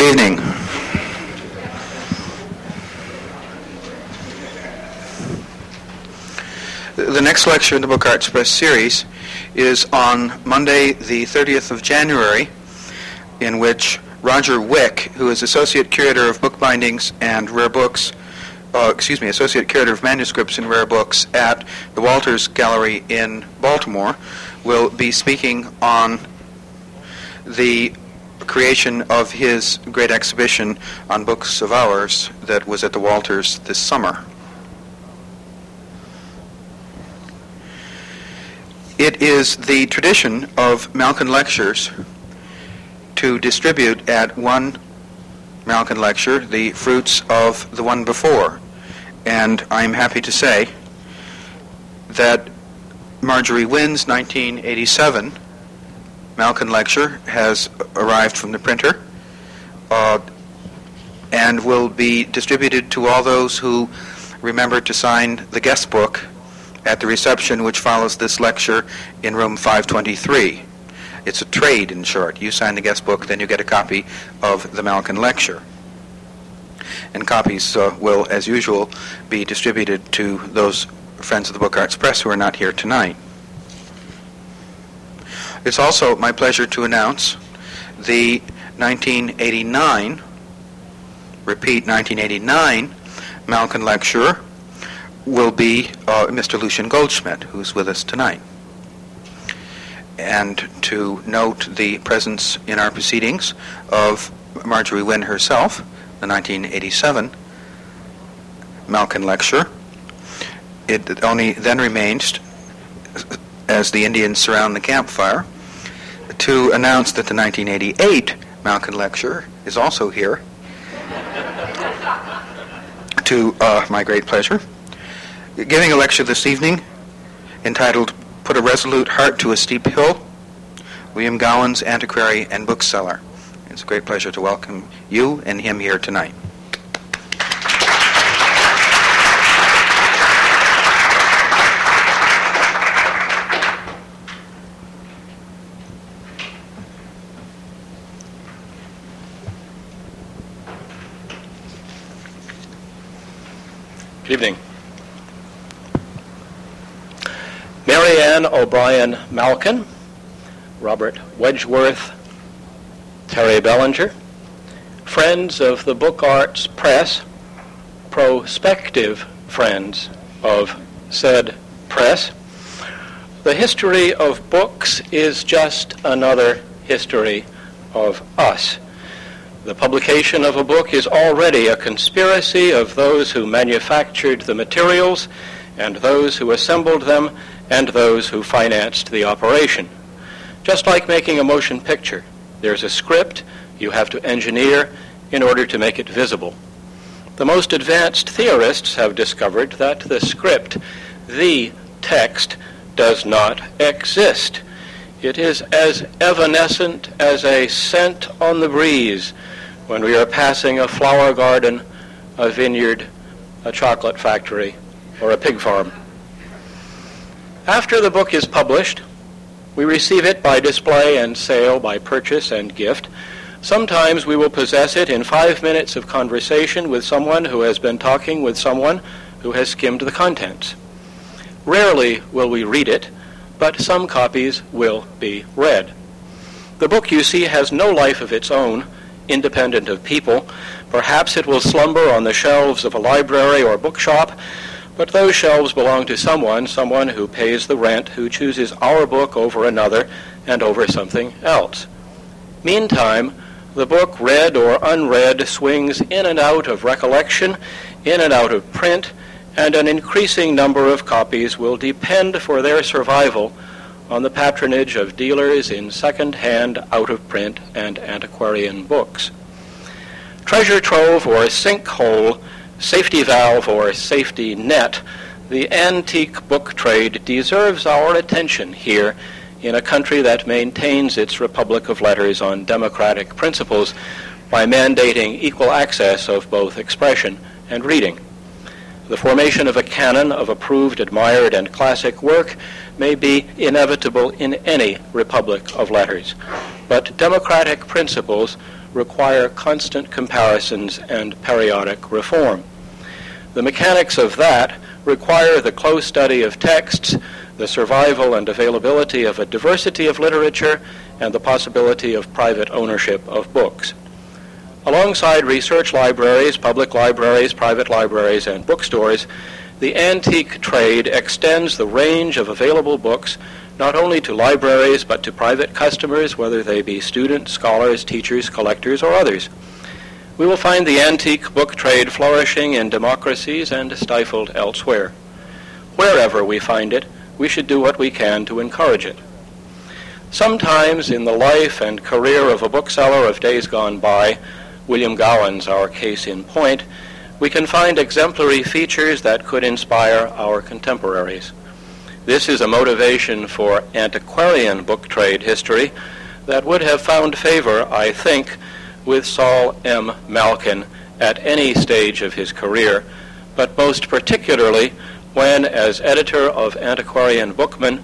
Good evening. The next lecture in the Book Arts Press series is on Monday, the 30th of January, in which Roger Wieck, who is Associate Curator of Bookbindings and Rare Books, uh, excuse me, Associate Curator of Manuscripts and Rare Books at the Walters Gallery in Baltimore, will be speaking on the creation of his great exhibition on books of hours that was at the Walters this summer. It is the tradition of Malkin Lectures to distribute at one Malkin lecture the fruits of the one before. And I'm happy to say that Marjorie Wynne's 1987 Malkin lecture has arrived from the printer uh, and will be distributed to all those who remember to sign the guest book at the reception which follows this lecture in room 523. It's a trade, in short. You sign the guest book, then you get a copy of the Malkin lecture. And copies uh, will, as usual, be distributed to those friends of the Book Arts Press who are not here tonight. It's also my pleasure to announce the 1989, repeat 1989, Malkin lecturer will be uh, Mr. Lucien Goldschmidt, who's with us tonight. And to note the presence in our proceedings of Marjorie Wynne herself, the 1987 Malkin lecture. It only then remains, as the Indians surround the campfire, to announce that the 1988 Malkin lecture is also here, to uh, my great pleasure giving a lecture this evening entitled Put a Resolute Heart to a Steep Hill, William Gowans, antiquary and bookseller. It's a great pleasure to welcome you and him here tonight. Evening. Mary Ann O'Brian Malkin, Robert Wedgeworth, Terry Belanger, friends of the Book Arts Press, prospective friends of said press. The history of books is just another history of us. The publication of a book is already a conspiracy of those who manufactured the materials and those who assembled them and those who financed the operation. Just like making a motion picture, there's a script you have to engineer in order to make it visible. The most advanced theorists have discovered that the script, the text, does not exist. It is as evanescent as a scent on the breeze when we are passing a flower garden, a vineyard, a chocolate factory, or a pig farm. After the book is published, we receive it by display and sale, by purchase and gift. Sometimes we will possess it in five minutes of conversation with someone who has been talking with someone who has skimmed the contents. Rarely will we read it, but some copies will be read. The book, you see, has no life of its own, independent of people. Perhaps it will slumber on the shelves of a library or bookshop, but those shelves belong to someone, someone who pays the rent, who chooses our book over another and over something else. Meantime, the book, read or unread, swings in and out of recollection, in and out of print, and an increasing number of copies will depend for their survival on the patronage of dealers in second-hand, out-of-print, and antiquarian books. Treasure trove or sinkhole safety valve or safety net, the antique book trade deserves our attention here in a country that maintains its Republic of Letters on democratic principles by mandating equal access of both expression and reading. The formation of a canon of approved, admired, and classic work may be inevitable in any Republic of Letters, but democratic principles require constant comparisons and periodic reform. The mechanics of that require the close study of texts, the survival and availability of a diversity of literature, and the possibility of private ownership of books. Alongside research libraries, public libraries, private libraries, and bookstores, the antique trade extends the range of available books not only to libraries but to private customers, whether they be students, scholars, teachers, collectors, or others. We will find the antique book trade flourishing in democracies and stifled elsewhere. Wherever we find it, we should do what we can to encourage it. Sometimes in the life and career of a bookseller of days gone by, William Gowans, our case in point, we can find exemplary features that could inspire our contemporaries. This is a motivation for antiquarian book trade history that would have found favor, I think, with Sol M. Malkin at any stage of his career, but most particularly when, as editor of Antiquarian Bookman,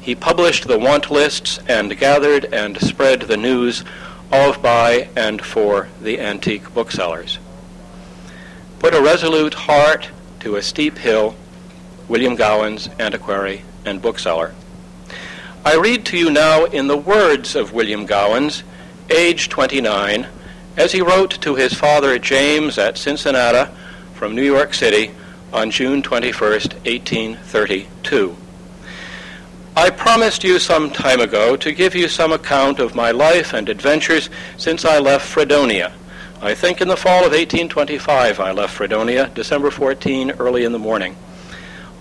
he published the want lists and gathered and spread the news of, by, and for the antique booksellers. Put a resolute heart to a steep hill, William Gowans, antiquary and bookseller. I read to you now in the words of William Gowans, age 29, as he wrote to his father James at Cincinnati from New York City on June 21, 1832. I promised you some time ago to give you some account of my life and adventures since I left Fredonia. I think in the fall of 1825 I left Fredonia, December 14, early in the morning.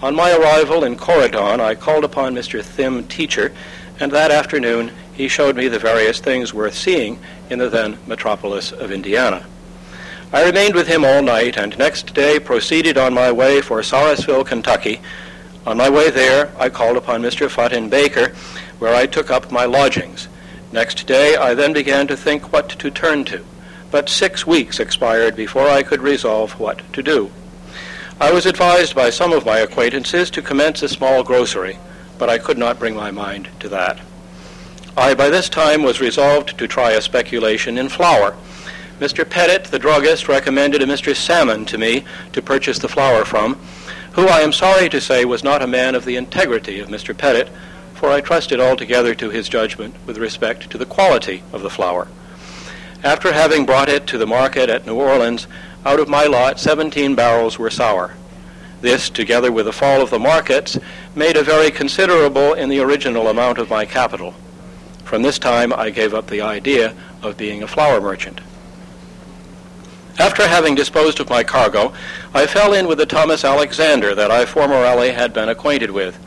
On my arrival in Corydon, I called upon Mr. Thim Teacher, and that afternoon he showed me the various things worth seeing in the then metropolis of Indiana. I remained with him all night, and next day proceeded on my way for Saurasville, Kentucky, on my way there, I called upon Mr. Futt Baker, where I took up my lodgings. Next day, I then began to think what to turn to, but six weeks expired before I could resolve what to do. I was advised by some of my acquaintances to commence a small grocery, but I could not bring my mind to that. I by this time was resolved to try a speculation in flour. Mr. Pettit, the druggist, recommended a Mr. Salmon to me to purchase the flour from, who I am sorry to say was not a man of the integrity of Mr. Pettit, for I trusted altogether to his judgment with respect to the quality of the flour. After having brought it to the market at New Orleans, out of my lot 17 barrels were sour. This, together with the fall of the markets, made a very considerable in the original amount of my capital. From this time I gave up the idea of being a flour merchant. After having disposed of my cargo, I fell in with the Thomas Alexander that I formerly had been acquainted with.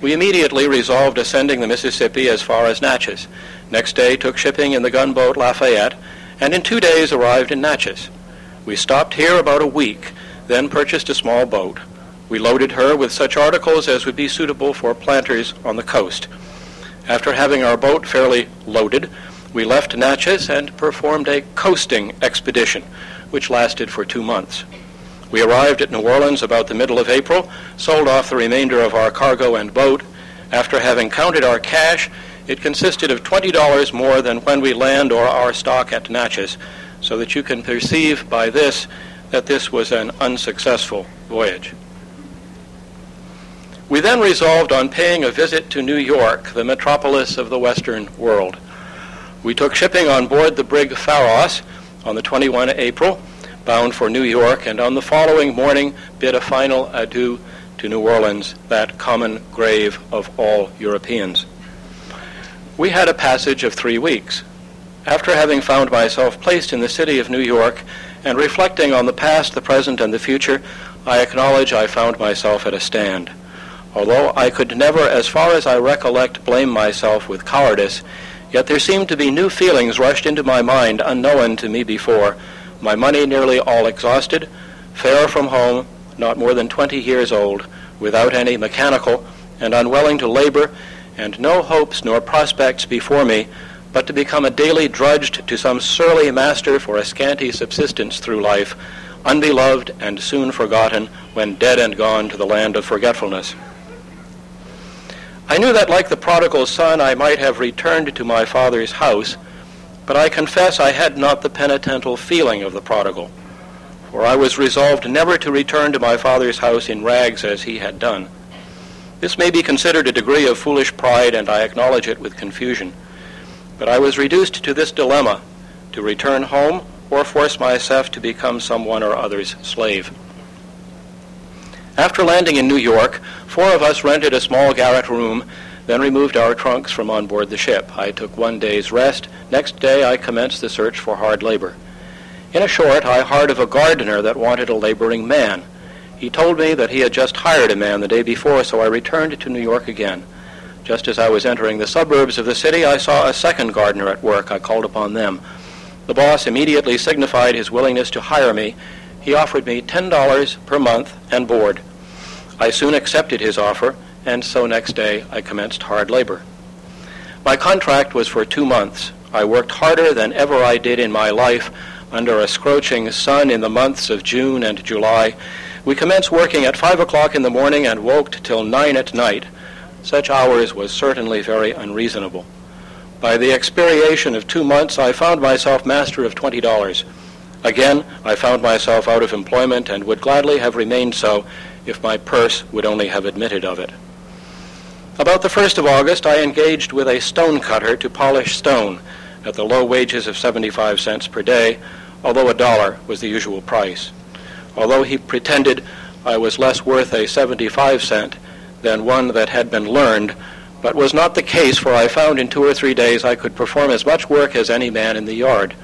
We immediately resolved ascending the Mississippi as far as Natchez. Next day took shipping in the gunboat Lafayette, and in two days arrived in Natchez. We stopped here about a week, then purchased a small boat. We loaded her with such articles as would be suitable for planters on the coast. After having our boat fairly loaded, we left Natchez and performed a coasting expedition which lasted for two months. We arrived at New Orleans about the middle of April, sold off the remainder of our cargo and boat. After having counted our cash, it consisted of $20 more than when we land or our stock at Natchez, so that you can perceive by this that this was an unsuccessful voyage. We then resolved on paying a visit to New York, the metropolis of the Western world. We took shipping on board the brig Pharos, on the 21 April, bound for New York, and on the following morning bid a final adieu to New Orleans, that common grave of all Europeans. We had a passage of three weeks. After having found myself placed in the city of New York and reflecting on the past, the present, and the future, I acknowledge I found myself at a stand. Although I could never, as far as I recollect, blame myself with cowardice, Yet there seemed to be new feelings rushed into my mind unknown to me before. My money nearly all exhausted, far from home, not more than twenty years old, without any mechanical, and unwilling to labor, and no hopes nor prospects before me, but to become a daily drudged to some surly master for a scanty subsistence through life, unbeloved and soon forgotten when dead and gone to the land of forgetfulness. I knew that like the prodigal son, I might have returned to my father's house, But I confess I had not the penitential feeling of the prodigal, for I was resolved never to return to my father's house in rags as he had done. This may be considered a degree of foolish pride, and I acknowledge it with confusion. But I was reduced to this dilemma, to return home or force myself to become someone or other's slave. After landing in New York, four of us rented a small garret room, then removed our trunks from on board the ship. I took one day's rest. Next day I commenced the search for hard labor. In a short, I heard of a gardener that wanted a laboring man. He told me that he had just hired a man the day before, so I returned to New York again. Just as I was entering the suburbs of the city, I saw a second gardener at work. I called upon them. The boss immediately signified his willingness to hire me. He offered me $10 per month and board. I soon accepted his offer, and so next day I commenced hard labor. My contract was for two months. I worked harder than ever I did in my life under a scorching sun in the months of June and July we commenced working at 5 o'clock in the morning and woke till 9 at night. Such hours was certainly very unreasonable. By the expiration of two months, I found myself master of $20. Again, I found myself out of employment and would gladly have remained so if my purse would only have admitted of it. About the 1st of August, I engaged with a stone cutter to polish stone at the low wages of 75 cents per day, although a dollar was the usual price although he pretended I was less worth a 75 cent than one that had been learned, but was not the case, for I found in two or three days I could perform as much work as any man in the yard.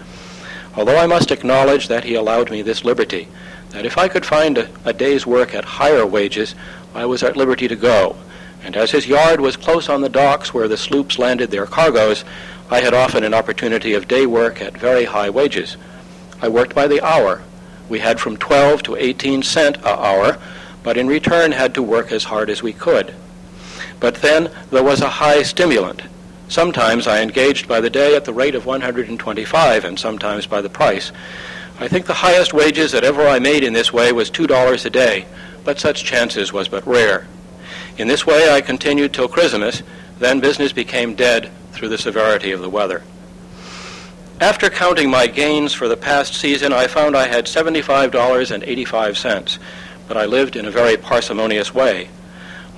Although I must acknowledge that he allowed me this liberty, that if I could find a, a day's work at higher wages, I was at liberty to go. And as his yard was close on the docks where the sloops landed their cargoes, I had often an opportunity of day work at very high wages. I worked by the hour, we had from 12 to 18 cent a hour, but in return had to work as hard as we could. But then there was a high stimulant. Sometimes I engaged by the day at the rate of 125 and sometimes by the price. I think the highest wages that ever I made in this way was $2 a day, but such chances was but rare. In this way I continued till Christmas, then business became dead through the severity of the weather. After counting my gains for the past season, I found I had $75.85, but I lived in a very parsimonious way.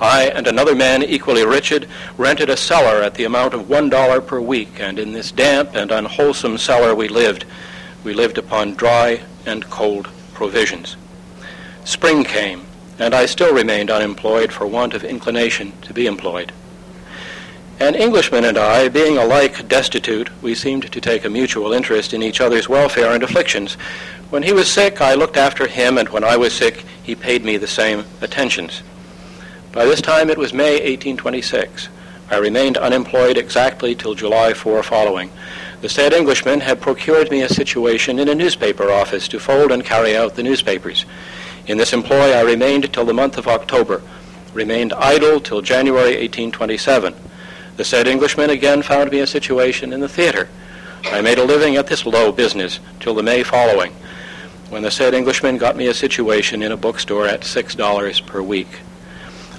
I and another man equally rich rented a cellar at the amount of $1 per week, and in this damp and unwholesome cellar we lived. We lived upon dry and cold provisions. Spring came, and I still remained unemployed for want of inclination to be employed. An Englishman and I, being alike destitute, we seemed to take a mutual interest in each other's welfare and afflictions. When he was sick, I looked after him, and when I was sick, he paid me the same attentions. By this time it was May 1826. I remained unemployed exactly till July 4 following. The said Englishman had procured me a situation in a newspaper office to fold and carry out the newspapers. In this employ I remained till the month of October, remained idle till January 1827. The said Englishman again found me a situation in the theater. I made a living at this low business till the May following, when the said Englishman got me a situation in a bookstore at $6 per week.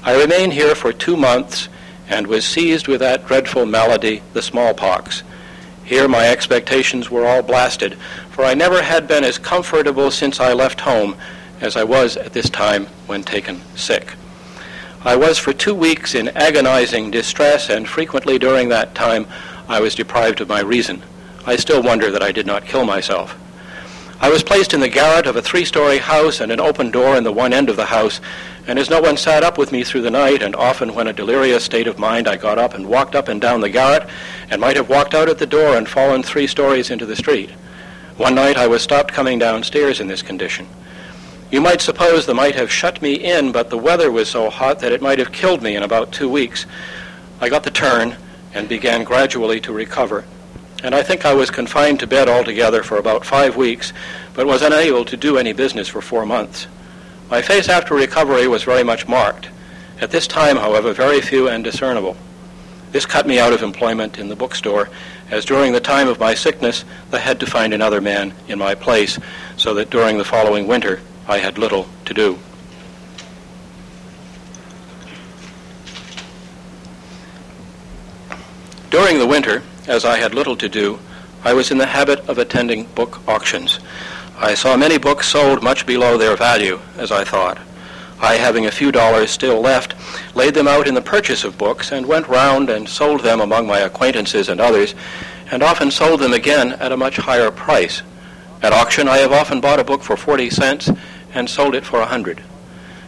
I remained here for two months and was seized with that dreadful malady, the smallpox. Here my expectations were all blasted, for I never had been as comfortable since I left home as I was at this time when taken sick. I was for two weeks in agonizing distress, and frequently during that time I was deprived of my reason. I still wonder that I did not kill myself. I was placed in the garret of a three-story house and an open door in the one end of the house, and as no one sat up with me through the night, and often when a delirious state of mind I got up and walked up and down the garret, and might have walked out at the door and fallen three stories into the street. One night I was stopped coming downstairs in this condition. You might suppose they might have shut me in, but the weather was so hot that it might have killed me in about two weeks. I got the turn and began gradually to recover. And I think I was confined to bed altogether for about five weeks, but was unable to do any business for four months. My face after recovery was very much marked. At this time, however, very few and discernible. This cut me out of employment in the bookstore, as during the time of my sickness I had to find another man in my place, so that during the following winter I had little to do. During the winter, as I had little to do, I was in the habit of attending book auctions. I saw many books sold much below their value, as I thought. I, having a few dollars still left, laid them out in the purchase of books and went round and sold them among my acquaintances and others, and often sold them again at a much higher price. At auction, I have often bought a book for 40 cents and sold it for a 100.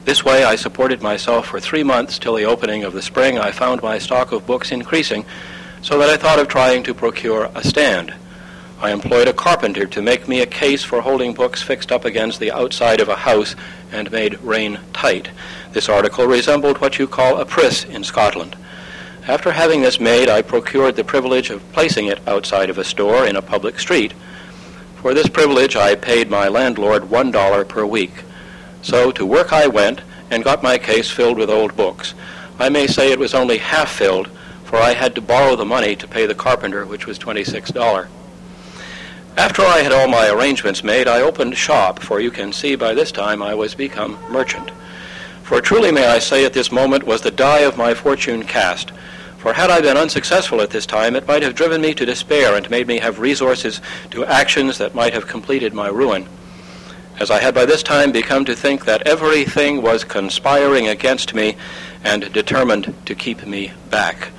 This way, I supported myself for three months till the opening of the spring. I found my stock of books increasing, so that I thought of trying to procure a stand. I employed a carpenter to make me a case for holding books fixed up against the outside of a house and made rain tight. This article resembled what you call a pris in Scotland. After having this made, I procured the privilege of placing it outside of a store in a public street. For this privilege, I paid my landlord one dollar per week. So to work I went and got my case filled with old books. I may say it was only half filled, for I had to borrow the money to pay the carpenter, which was $26. After I had all my arrangements made, I opened shop, for you can see by this time I was become merchant. For truly may I say at this moment was the die of my fortune cast. For had I been unsuccessful at this time, it might have driven me to despair and made me have resources to actions that might have completed my ruin. As I had by this time become to think that everything was conspiring against me and determined to keep me back.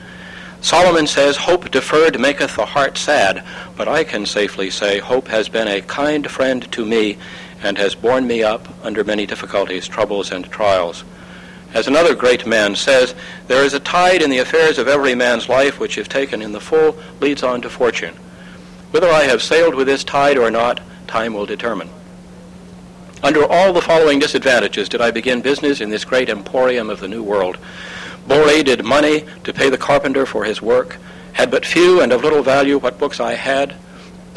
Solomon says, Hope deferred maketh the heart sad, but I can safely say hope has been a kind friend to me and has borne me up under many difficulties, troubles, and trials. As another great man says, there is a tide in the affairs of every man's life which, if taken in the full, leads on to fortune. Whether I have sailed with this tide or not, time will determine. Under all the following disadvantages did I begin business in this great emporium of the New World. Borey did money to pay the carpenter for his work, had but few and of little value what books I had,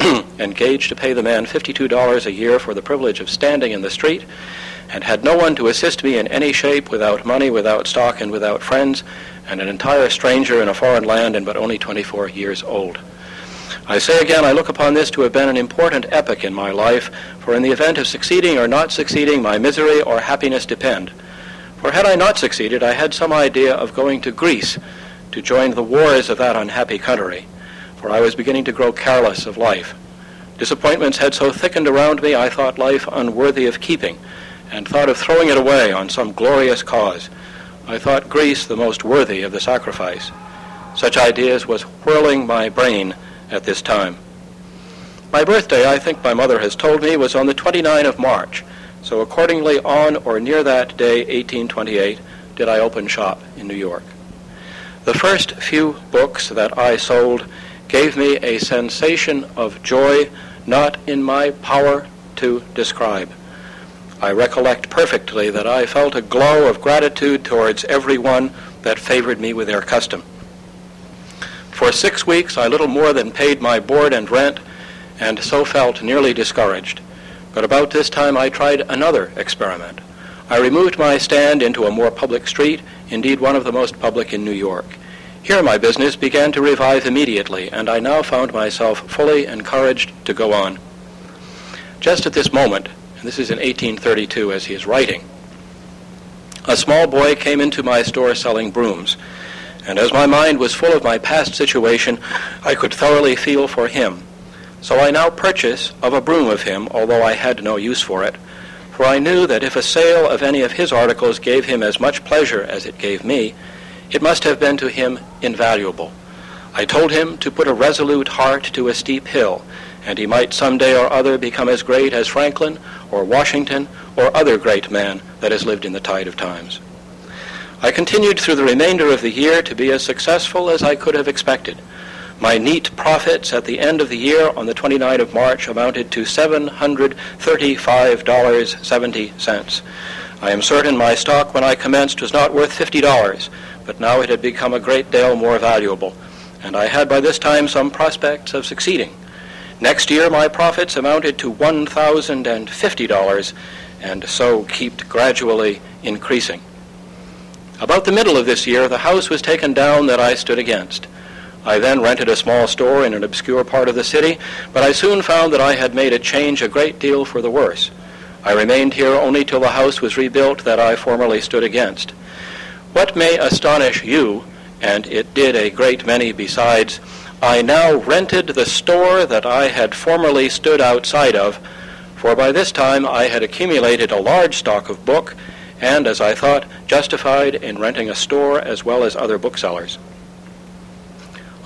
engaged to pay the man $52 a year for the privilege of standing in the street, and had no one to assist me in any shape without money, without stock, and without friends, and an entire stranger in a foreign land and but only 24 years old. I say again, I look upon this to have been an important epoch in my life, for in the event of succeeding or not succeeding, my misery or happiness depend. For had I not succeeded, I had some idea of going to Greece to join the wars of that unhappy country, for I was beginning to grow careless of life. Disappointments had so thickened around me, I thought life unworthy of keeping, and thought of throwing it away on some glorious cause. I thought Greece the most worthy of the sacrifice. Such ideas was whirling my brain at this time. My birthday, I think my mother has told me, was on the 29th of March, so accordingly, on or near that day, 1828, did I open shop in New York. The first few books that I sold gave me a sensation of joy not in my power to describe. I recollect perfectly that I felt a glow of gratitude towards everyone that favored me with their custom. For six weeks I little more than paid my board and rent, and so felt nearly discouraged. But about this time I tried another experiment. I removed my stand into a more public street, indeed one of the most public in New York. Here my business began to revive immediately, and I now found myself fully encouraged to go on. Just at this moment, and this is in 1832 as he is writing, a small boy came into my store selling brooms, and as my mind was full of my past situation, I could thoroughly feel for him so I now purchase of a broom of him, although I had no use for it. For I knew that if a sale of any of his articles gave him as much pleasure as it gave me, it must have been to him invaluable. I told him to put a resolute heart to a steep hill, and he might some day or other become as great as Franklin or Washington or other great man that has lived in the tide of times. I continued through the remainder of the year to be as successful as I could have expected. My neat profits at the end of the year on the 29th of March amounted to $735.70. I am certain my stock when I commenced was not worth $50, but now it had become a great deal more valuable, and I had by this time some prospects of succeeding. Next year my profits amounted to $1,050, and so kept gradually increasing. About the middle of this year, the house was taken down that I stood against. I then rented a small store in an obscure part of the city, but I soon found that I had made a change a great deal for the worse. I remained here only till the house was rebuilt that I formerly stood against. What may astonish you, and it did a great many besides, I now rented the store that I had formerly stood outside of, for by this time I had accumulated a large stock of book and, as I thought, justified in renting a store as well as other booksellers.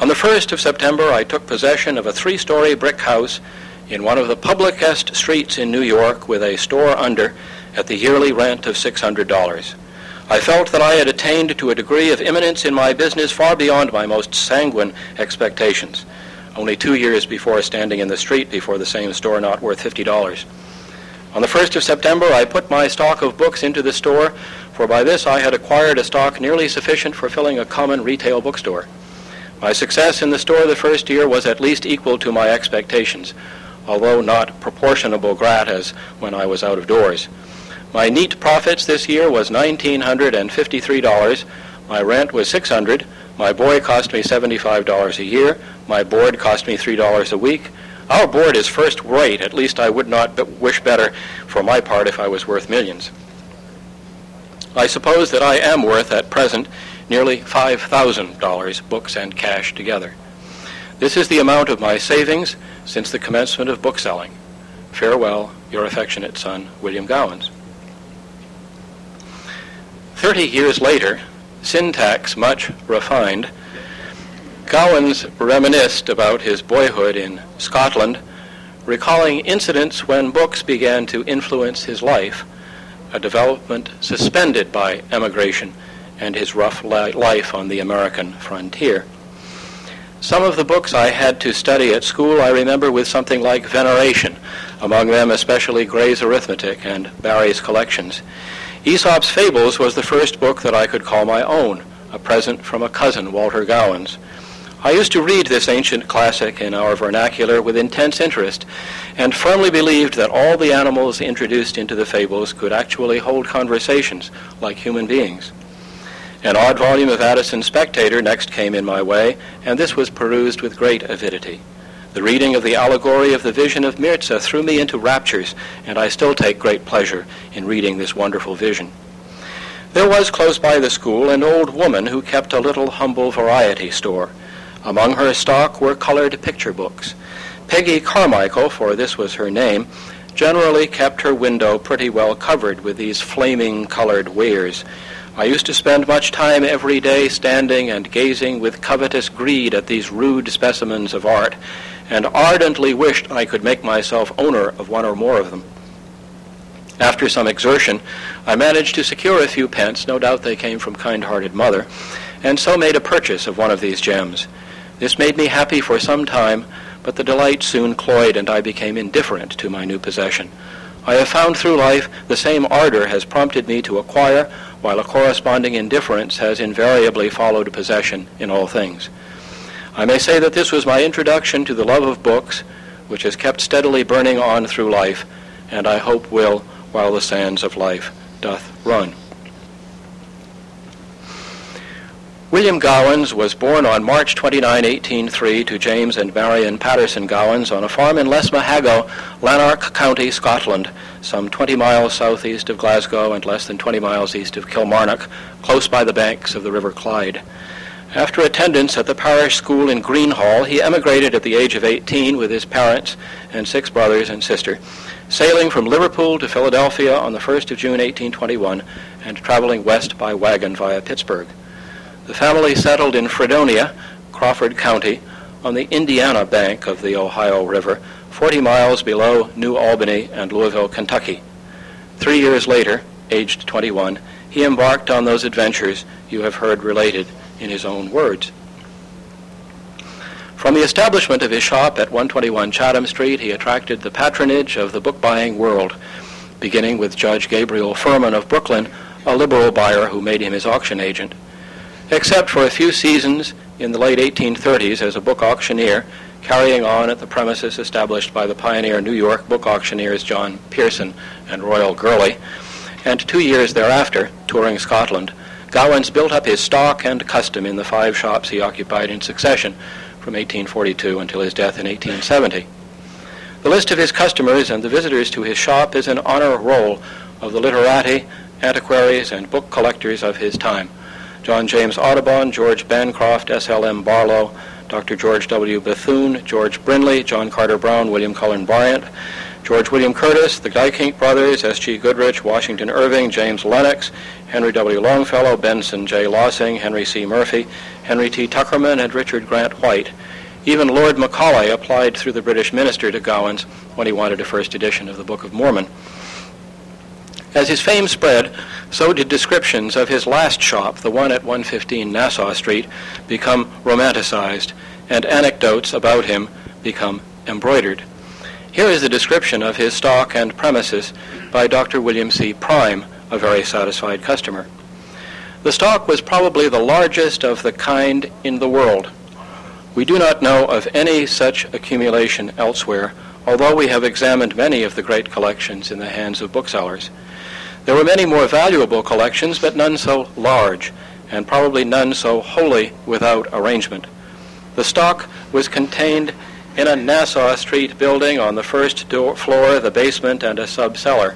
On the 1st of September, I took possession of a three-story brick house in one of the publicest streets in New York with a store under at the yearly rent of $600. I felt that I had attained to a degree of eminence in my business far beyond my most sanguine expectations, only two years before standing in the street before the same store not worth $50. On the 1st of September, I put my stock of books into the store, for by this I had acquired a stock nearly sufficient for filling a common retail bookstore. My success in the store the first year was at least equal to my expectations, although not proportionable gratis when I was out of doors. My neat profits this year was $1,953. My rent was 600 My boy cost me $75 a year. My board cost me $3 a week. Our board is first rate. At least I would not wish better for my part if I was worth millions. I suppose that I am worth at present nearly $5,000 books and cash together. This is the amount of my savings since the commencement of bookselling. Farewell, your affectionate son, William Gowans. Thirty years later, syntax much refined, Gowans reminisced about his boyhood in Scotland, recalling incidents when books began to influence his life, a development suspended by emigration and his rough li- life on the American frontier. Some of the books I had to study at school I remember with something like veneration, among them especially Gray's Arithmetic and Barry's collections. Aesop's Fables was the first book that I could call my own, a present from a cousin, Walter Gowans. I used to read this ancient classic in our vernacular with intense interest and firmly believed that all the animals introduced into the fables could actually hold conversations like human beings. An odd volume of Addison's Spectator next came in my way, and this was perused with great avidity. The reading of the allegory of the vision of Mirza threw me into raptures, and I still take great pleasure in reading this wonderful vision. There was close by the school an old woman who kept a little humble variety store. Among her stock were colored picture books. Peggy Carmichael, for this was her name, generally kept her window pretty well covered with these flaming colored wares. I used to spend much time every day standing and gazing with covetous greed at these rude specimens of art, and ardently wished I could make myself owner of one or more of them. After some exertion, I managed to secure a few pence, no doubt they came from kind-hearted mother, and so made a purchase of one of these gems. This made me happy for some time, but the delight soon cloyed and I became indifferent to my new possession. I have found through life the same ardor has prompted me to acquire, while a corresponding indifference has invariably followed possession in all things. I may say that this was my introduction to the love of books, which has kept steadily burning on through life, and I hope will while the sands of life doth run. William Gowans was born on March 29, 1803, to James and Marion Patterson Gowans on a farm in Lesmahagow, Lanark County, Scotland, some 20 miles southeast of Glasgow and less than 20 miles east of Kilmarnock, close by the banks of the River Clyde. After attendance at the parish school in Greenhall, he emigrated at the age of 18 with his parents and six brothers and sister, sailing from Liverpool to Philadelphia on the 1st of June 1821 and traveling west by wagon via Pittsburgh. The family settled in Fredonia, Crawford County, on the Indiana bank of the Ohio River, 40 miles below New Albany and Louisville, Kentucky. Three years later, aged 21, he embarked on those adventures you have heard related in his own words. From the establishment of his shop at 121 Chatham Street, he attracted the patronage of the book-buying world, beginning with Judge Gabriel Furman of Brooklyn, a liberal buyer who made him his auction agent except for a few seasons in the late 1830s as a book auctioneer, carrying on at the premises established by the pioneer New York book auctioneers John Pearson and Royal Gurley, and two years thereafter, touring Scotland, Gowans built up his stock and custom in the five shops he occupied in succession from 1842 until his death in 1870. The list of his customers and the visitors to his shop is an honor roll of the literati, antiquaries, and book collectors of his time. John James Audubon, George Bancroft, S.L.M. Barlow, Dr. George W. Bethune, George Brinley, John Carter Brown, William Cullen Bryant, George William Curtis, the Duyckinck brothers, S.G. Goodrich, Washington Irving, James Lennox, Henry W. Longfellow, Benson J. Lossing, Henry C. Murphy, Henry T. Tuckerman, and Richard Grant White. Even Lord Macaulay applied through the British minister to Gowans when he wanted a first edition of the Book of Mormon. As his fame spread, so did descriptions of his last shop, the one at 115 Nassau Street, become romanticized, and anecdotes about him become embroidered. Here is the description of his stock and premises by Dr. William C. Prime, a very satisfied customer. The stock was probably the largest of the kind in the world. We do not know of any such accumulation elsewhere, although we have examined many of the great collections in the hands of booksellers. There were many more valuable collections, but none so large, and probably none so wholly without arrangement. The stock was contained in a Nassau Street building on the first door, floor, the basement, and a sub-cellar.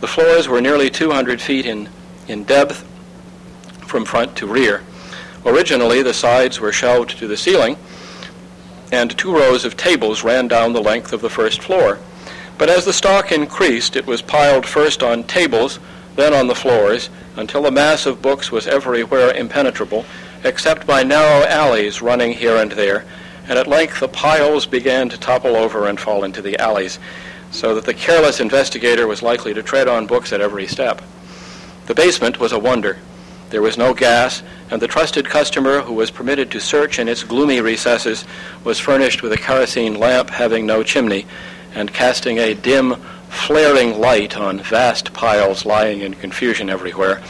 The floors were nearly 200 feet in, in depth from front to rear. Originally, the sides were shelved to the ceiling, and two rows of tables ran down the length of the first floor. But as the stock increased, it was piled first on tables, then on the floors, until the mass of books was everywhere impenetrable, except by narrow alleys running here and there, and at length the piles began to topple over and fall into the alleys, so that the careless investigator was likely to tread on books at every step. The basement was a wonder. There was no gas, and the trusted customer who was permitted to search in its gloomy recesses was furnished with a kerosene lamp having no chimney, and casting a dim, flaring light on vast piles lying in confusion everywhere,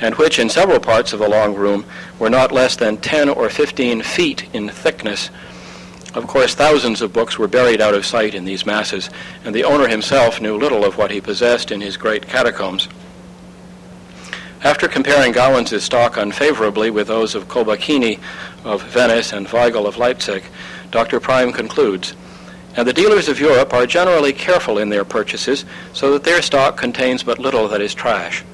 and which in several parts of the long room were not less than 10 or 15 feet in thickness. Of course, thousands of books were buried out of sight in these masses, and the owner himself knew little of what he possessed in his great catacombs. After comparing Gowans' stock unfavorably with those of Kolbachini of Venice and Weigel of Leipzig, Dr. Prime concludes, and the dealers of Europe are generally careful in their purchases so that their stock contains but little that is trash.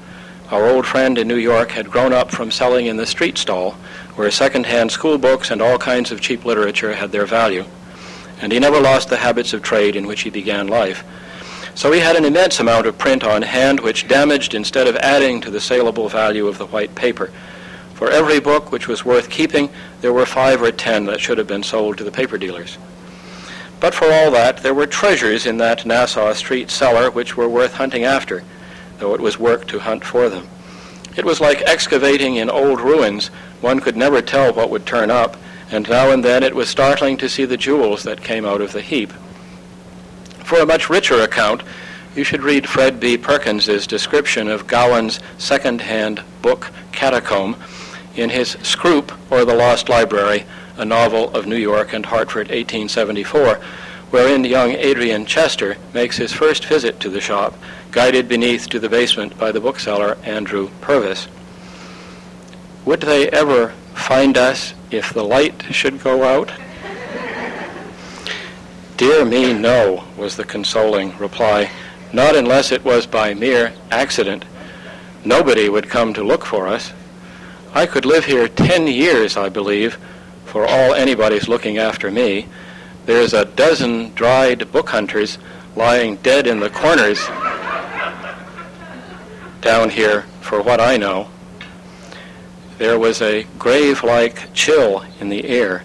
Our old friend in New York had grown up from selling in the street stall, where second-hand school books and all kinds of cheap literature had their value. And he never lost the habits of trade in which he began life. So he had an immense amount of print on hand which damaged instead of adding to the saleable value of the white paper. For every book which was worth keeping, there were five or ten that should have been sold to the paper dealers. But for all that, there were treasures in that Nassau Street cellar which were worth hunting after, though it was work to hunt for them. It was like excavating in old ruins. One could never tell what would turn up, and now and then it was startling to see the jewels that came out of the heap. For a much richer account, you should read Fred B. Perkins's description of Gowans' second-hand book, Catacomb, in his Scrope, or The Lost Library, a novel of New York and Hartford, 1874, wherein young Adrian Chester makes his first visit to the shop, guided beneath to the basement by the bookseller Andrew Purvis. Would they ever find us if the light should go out? Dear me, no, was the consoling reply. Not unless it was by mere accident. Nobody would come to look for us. I could live here ten years, I believe, for all anybody's looking after me. There's a dozen dried book hunters lying dead in the corners down here, for what I know. There was a grave-like chill in the air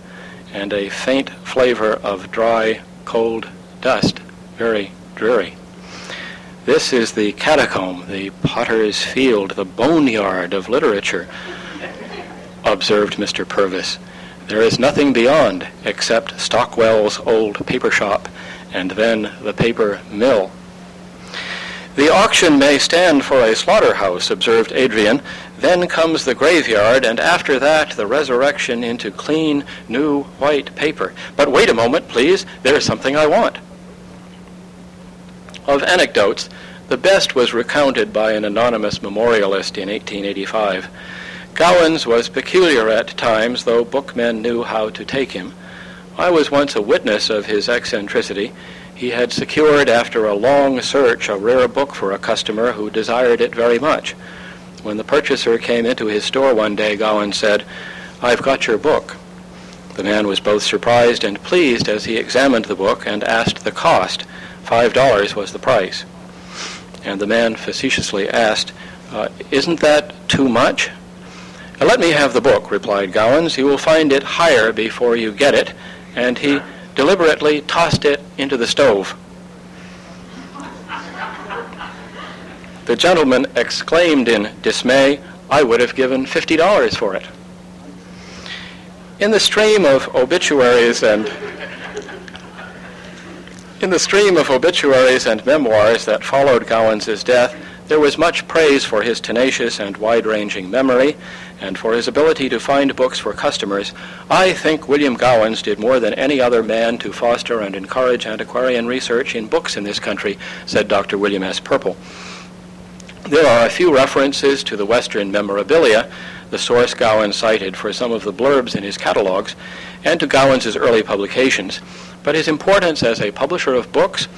and a faint flavor of dry, cold dust, very dreary. This is the catacomb, the potter's field, the boneyard of literature, observed Mr. Purvis. There is nothing beyond except Stockwell's old paper shop and then the paper mill. The auction may stand for a slaughterhouse, observed Adrian. Then comes the graveyard, and after that the resurrection into clean, new, white paper. But wait a moment, please. There is something I want. Of anecdotes, the best was recounted by an anonymous memorialist in 1885. Gowans was peculiar at times, though bookmen knew how to take him. I was once a witness of his eccentricity. He had secured, after a long search, a rare book for a customer who desired it very much. When the purchaser came into his store one day, Gowans said, I've got your book. The man was both surprised and pleased as he examined the book and asked the cost. Five dollars was the price. And the man facetiously asked, uh, Isn't that too much? Let me have the book, replied Gowans. You will find it higher before you get it. And he deliberately tossed it into the stove. The gentleman exclaimed in dismay, I would have given $50 for it. In the stream of obituaries and in the stream of obituaries and memoirs that followed Gowans' death, there was much praise for his tenacious and wide-ranging memory and for his ability to find books for customers. I think William Gowans did more than any other man to foster and encourage antiquarian research in books in this country, said Dr. William S. Purple. There are a few references to the Western memorabilia, the source Gowans cited for some of the blurbs in his catalogs, and to Gowans' early publications. But his importance as a publisher of books,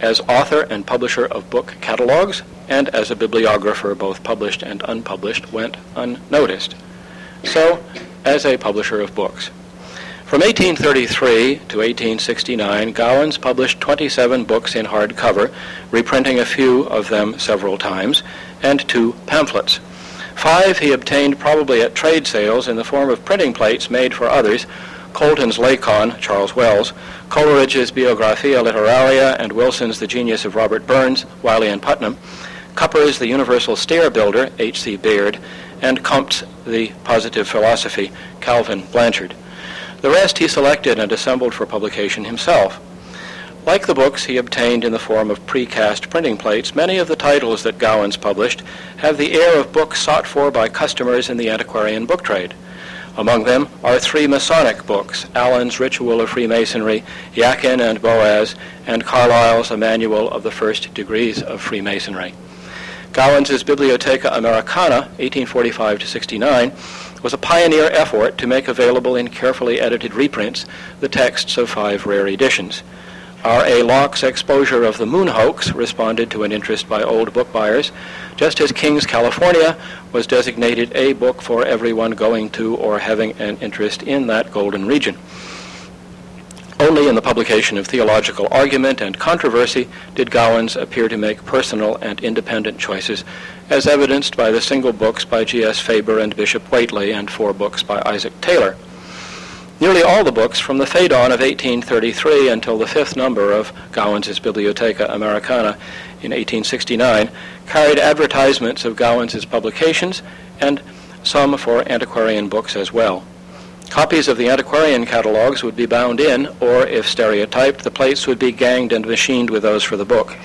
as author and publisher of book catalogs, and as a bibliographer, both published and unpublished, went unnoticed. So, as a publisher of books. From 1833 to 1869, Gowans published 27 books in hardcover, reprinting a few of them several times, and two pamphlets. Five he obtained probably at trade sales in the form of printing plates made for others, Colton's Lacon, Charles Wells, Coleridge's Biographia Literaria, and Wilson's The Genius of Robert Burns, Wiley and Putnam, Cupper's The Universal Stair Builder, H.C. Beard, and Comte's The Positive Philosophy, Calvin Blanchard. The rest he selected and assembled for publication himself. Like the books he obtained in the form of precast printing plates, many of the titles that Gowans published have the air of books sought for by customers in the antiquarian book trade. Among them are three Masonic books, Allen's Ritual of Freemasonry, Jachin and Boaz, and Carlile's A Manual of the First Degrees of Freemasonry. Gowans' Bibliotheca Americana, 1845 to 69, was a pioneer effort to make available in carefully edited reprints the texts of five rare editions. R. A. Locke's exposure of the moon hoax responded to an interest by old book buyers, just as King's California was designated a book for everyone going to or having an interest in that golden region. Only in the publication of Theological Argument and Controversy did Gowans appear to make personal and independent choices, as evidenced by the single books by G.S. Faber and Bishop Whately and four books by Isaac Taylor. Nearly all the books from the Phaedon of 1833 until the fifth number of Gowans' Bibliotheca Americana in 1869 carried advertisements of Gowans' publications and some for antiquarian books as well. Copies of the antiquarian catalogs would be bound in, or if stereotyped, the plates would be ganged and machined with those for the book.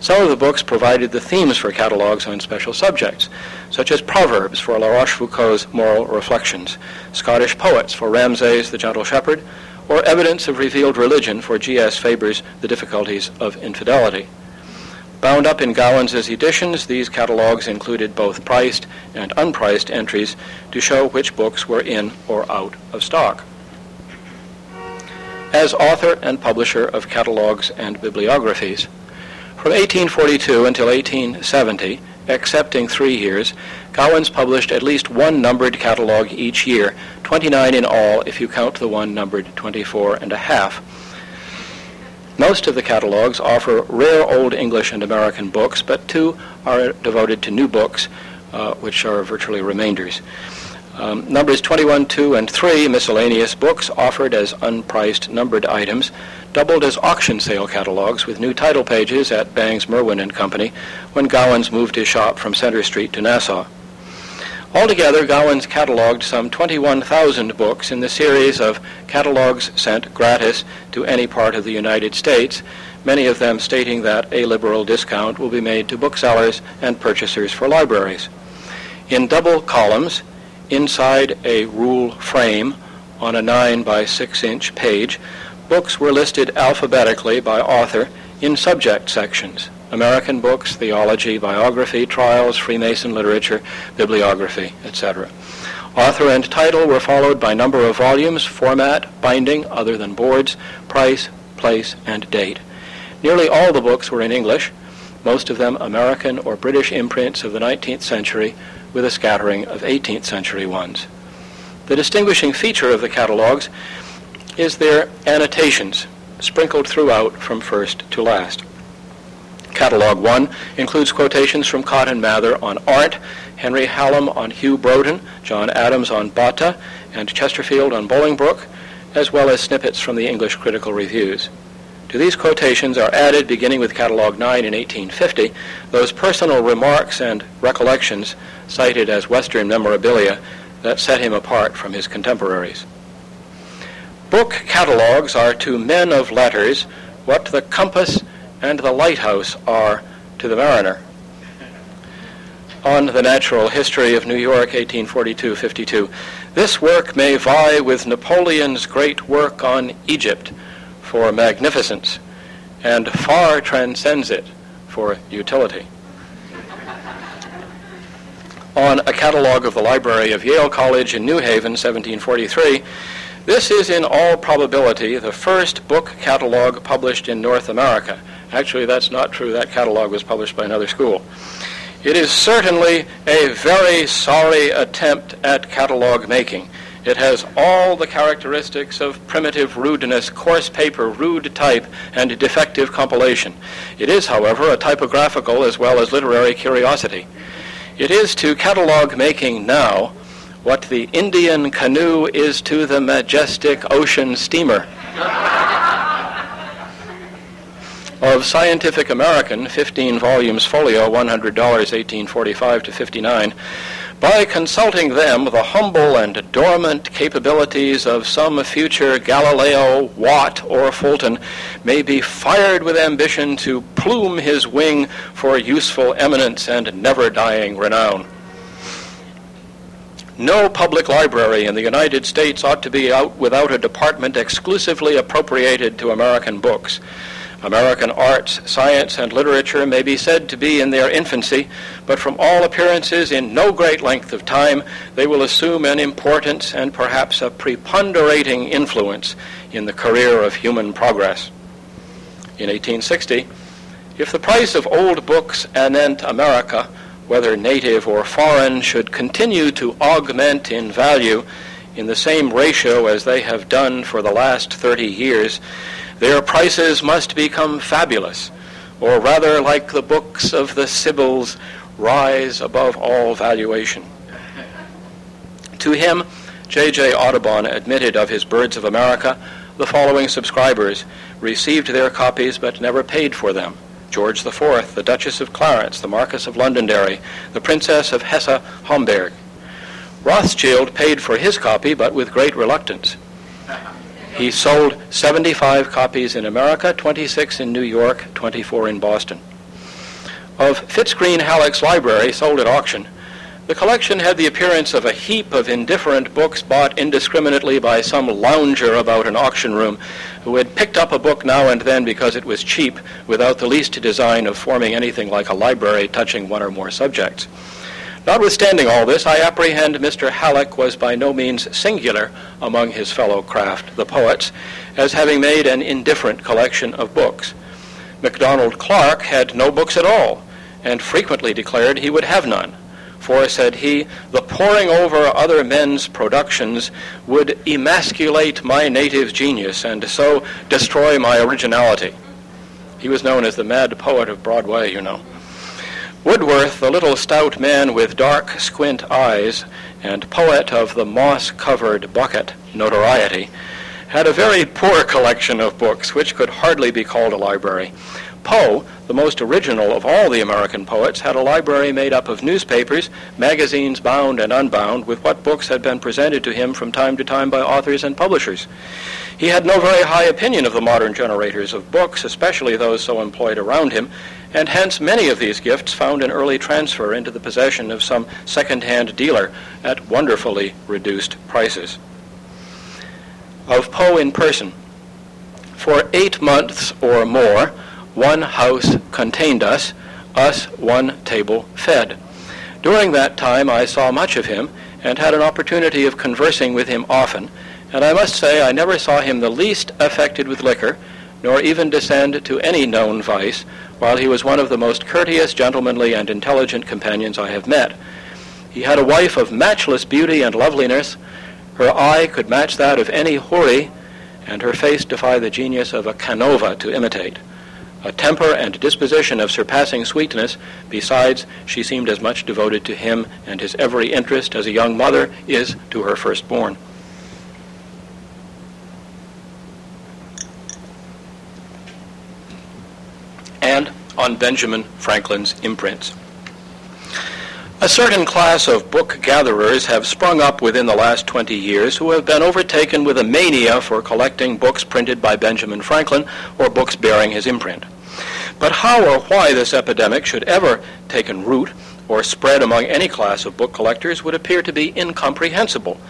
Some of the books provided the themes for catalogs on special subjects, such as Proverbs for La Rochefoucauld's Moral Reflections, Scottish Poets for Ramsay's The Gentle Shepherd, or Evidence of Revealed Religion for G.S. Faber's The Difficulties of Infidelity. Bound up in Gowans' editions, these catalogs included both priced and unpriced entries to show which books were in or out of stock. As author and publisher of catalogs and bibliographies, from 1842 until 1870, excepting three years, Gowans published at least one numbered catalog each year, 29 in all if you count the one numbered 24 and a half. Most of the catalogs offer rare Old English and American books, but two are devoted to new books, uh, which are virtually remainders. Um, numbers 21, 2, and 3, miscellaneous books offered as unpriced numbered items, doubled as auction sale catalogs with new title pages at Bangs, Merwin and Company when Gowans moved his shop from Center Street to Nassau. Altogether, Gowans cataloged some 21,000 books in the series of catalogs sent gratis to any part of the United States, many of them stating that a liberal discount will be made to booksellers and purchasers for libraries. In double columns, inside a rule frame on a 9 by 6 inch page, books were listed alphabetically by author in subject sections. American books, theology, biography, trials, Freemason literature, bibliography, etc. Author and title were followed by number of volumes, format, binding other than boards, price, place, and date. Nearly all the books were in English, most of them American or British imprints of the 19th century with a scattering of 18th century ones. The distinguishing feature of the catalogs is their annotations, sprinkled throughout from first to last. Catalog 1 includes quotations from Cotton Mather on art, Henry Hallam on Hugh Broden, John Adams on Botta, and Chesterfield on Bolingbroke, as well as snippets from the English critical reviews. To these quotations are added, beginning with Catalog 9 in 1850, those personal remarks and recollections cited as Western memorabilia that set him apart from his contemporaries. Book catalogs are to men of letters what the compass and the lighthouse are to the mariner. On the Natural History of New York, 1842-52, this work may vie with Napoleon's great work on Egypt for magnificence and far transcends it for utility. On a catalogue of the Library of Yale College in New Haven, 1743, this is in all probability the first book catalog published in North America. Actually, that's not true. That catalog was published by another school. It is certainly a very sorry attempt at catalog making. It has all the characteristics of primitive rudeness, coarse paper, rude type, and defective compilation. It is, however, a typographical as well as literary curiosity. It is to catalog making now what the Indian canoe is to the majestic ocean steamer. of Scientific American, 15 volumes folio, $100, 1845 to 59, by consulting them, the humble and dormant capabilities of some future Galileo, Watt, or Fulton may be fired with ambition to plume his wing for useful eminence and never-dying renown. No public library in the United States ought to be out without a department exclusively appropriated to American books. American arts, science, and literature may be said to be in their infancy, but from all appearances, in no great length of time, they will assume an importance and perhaps a preponderating influence in the career of human progress. In 1860, if the price of old books anent America, whether native or foreign, should continue to augment in value in the same ratio as they have done for the last 30 years, their prices must become fabulous, or rather, like the books of the Sibyls, rise above all valuation. To him, J.J. Audubon admitted of his Birds of America, the following subscribers received their copies but never paid for them. George IV, the Duchess of Clarence, the Marquis of Londonderry, the Princess of Hesse-Homburg. Rothschild paid for his copy, but with great reluctance. He sold 75 copies in America, 26 in New York, 24 in Boston. Of Fitz-Greene Halleck's library, sold at auction, the collection had the appearance of a heap of indifferent books bought indiscriminately by some lounger about an auction room who had picked up a book now and then because it was cheap without the least design of forming anything like a library touching one or more subjects. Notwithstanding all this, I apprehend Mr. Halleck was by no means singular among his fellow craft, the poets, as having made an indifferent collection of books. McDonald Clarke had no books at all, and frequently declared he would have none. For, said he, the poring over other men's productions would emasculate my native genius and so destroy my originality. He was known as the mad poet of Broadway, you know. Woodworth, the little stout man with dark squint eyes and poet of the moss-covered bucket notoriety, had a very poor collection of books which could hardly be called a library. Poe, the most original of all the American poets, had a library made up of newspapers, magazines bound and unbound, with what books had been presented to him from time to time by authors and publishers. He had no very high opinion of the modern generators of books, especially those so employed around him, and hence many of these gifts found an early transfer into the possession of some second-hand dealer at wonderfully reduced prices. Of Poe in person, for eight months or more, one house contained us, us one table fed. During that time I saw much of him and had an opportunity of conversing with him often, and I must say I never saw him the least affected with liquor, nor even descend to any known vice, while he was one of the most courteous, gentlemanly, and intelligent companions I have met. He had a wife of matchless beauty and loveliness. Her eye could match that of any houri, and her face defy the genius of a Canova to imitate. A temper and disposition of surpassing sweetness, besides, she seemed as much devoted to him and his every interest as a young mother is to her firstborn. And on Benjamin Franklin's imprints. A certain class of book gatherers have sprung up within the last 20 years who have been overtaken with a mania for collecting books printed by Benjamin Franklin or books bearing his imprint. But how or why this epidemic should ever taken root or spread among any class of book collectors would appear to be incomprehensible.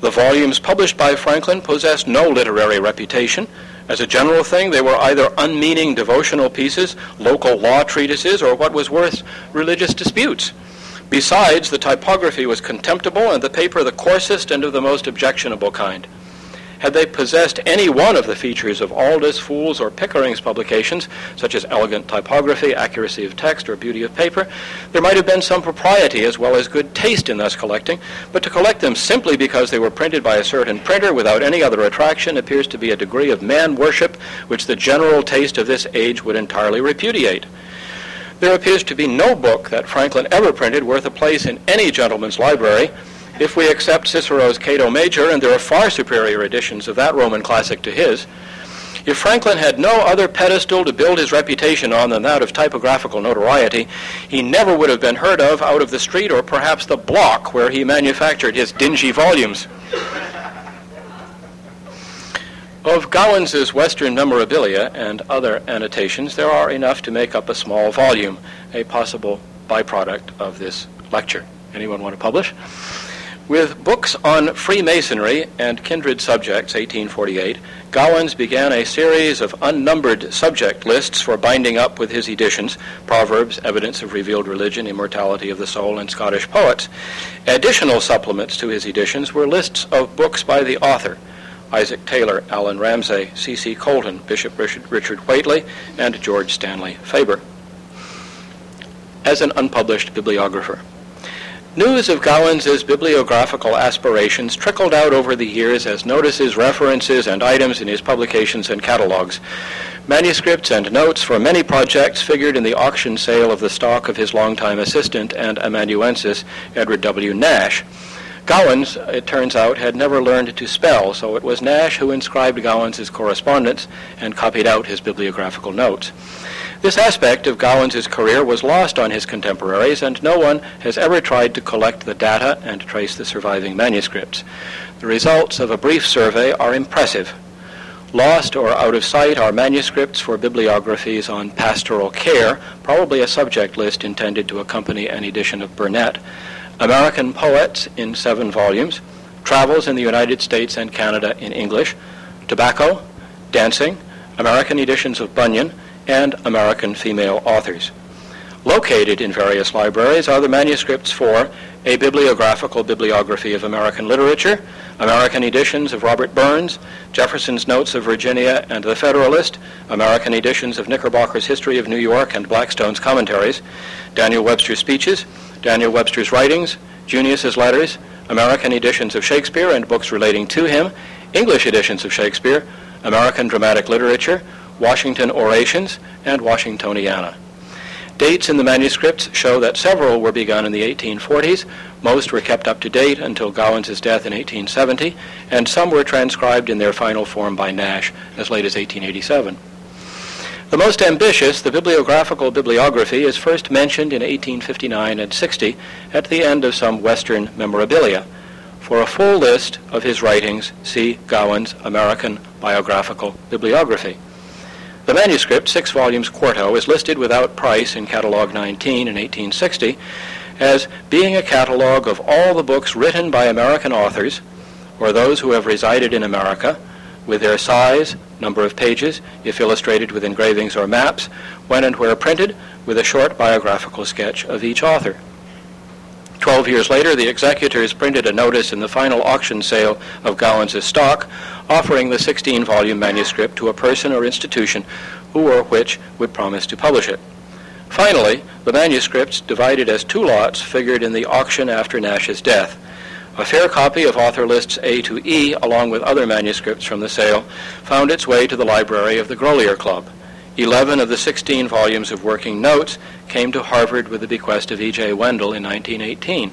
The volumes published by Franklin possessed no literary reputation. As a general thing, they were either unmeaning devotional pieces, local law treatises, or what was worse, religious disputes. Besides, the typography was contemptible and the paper the coarsest and of the most objectionable kind. Had they possessed any one of the features of Aldus, Foulis, or Pickering's publications, such as elegant typography, accuracy of text, or beauty of paper, there might have been some propriety as well as good taste in thus collecting, but to collect them simply because they were printed by a certain printer without any other attraction appears to be a degree of man worship which the general taste of this age would entirely repudiate. There appears to be no book that Franklin ever printed worth a place in any gentleman's library, if we accept Cicero's Cato Major, and there are far superior editions of that Roman classic to his. If Franklin had no other pedestal to build his reputation on than that of typographical notoriety, he never would have been heard of out of the street or perhaps the block where he manufactured his dingy volumes. Of Gowans' Western memorabilia and other annotations, there are enough to make up a small volume, a possible byproduct of this lecture. Anyone want to publish? With books on Freemasonry and kindred subjects, 1848, Gowans began a series of unnumbered subject lists for binding up with his editions Proverbs, Evidence of Revealed Religion, Immortality of the Soul, and Scottish Poets. Additional supplements to his editions were lists of books by the author, Isaac Taylor, Allan Ramsay, C.C. Colton, Bishop Richard, Whately, and George Stanley Faber. As an unpublished bibliographer. News of Gowans' bibliographical aspirations trickled out over the years as notices, references, and items in his publications and catalogs. Manuscripts and notes for many projects figured in the auction sale of the stock of his longtime assistant and amanuensis, Edward W. Nash. Gowans, it turns out, had never learned to spell, so it was Nash who inscribed Gowans' correspondence and copied out his bibliographical notes. This aspect of Gowans' career was lost on his contemporaries, and no one has ever tried to collect the data and trace the surviving manuscripts. The results of a brief survey are impressive. Lost or out of sight are manuscripts for bibliographies on pastoral care, probably a subject list intended to accompany an edition of Burnet, American Poets in seven volumes, Travels in the United States and Canada in English, Tobacco, Dancing, American editions of Bunyan, and American female authors. Located in various libraries are the manuscripts for a bibliographical bibliography of American literature, American editions of Robert Burns, Jefferson's Notes of Virginia and the Federalist, American editions of Knickerbocker's History of New York and Blackstone's Commentaries, Daniel Webster's Speeches, Daniel Webster's writings, Junius's letters, American editions of Shakespeare and books relating to him, English editions of Shakespeare, American dramatic literature, Washington orations, and Washingtoniana. Dates in the manuscripts show that several were begun in the 1840s, most were kept up to date until Gowans' death in 1870, and some were transcribed in their final form by Nash as late as 1887. The most ambitious, the bibliographical bibliography, is first mentioned in 1859 and 60 at the end of some Western memorabilia. For a full list of his writings, see Gowans' American Biographical Bibliography. The manuscript, six volumes quarto, is listed without price in Catalog 19 in 1860 as being a catalog of all the books written by American authors or those who have resided in America with their size, number of pages, if illustrated with engravings or maps, when and where printed, with a short biographical sketch of each author. Twelve years later, the executors printed a notice in the final auction sale of Gowans' stock, offering the 16-volume manuscript to a person or institution who or which would promise to publish it. Finally, the manuscripts, divided as two lots, figured in the auction after Nash's death. A fair copy of author lists A to E, along with other manuscripts from the sale, found its way to the library of the Grolier Club. Eleven of the 16 volumes of working notes came to Harvard with the bequest of E.J. Wendell in 1918.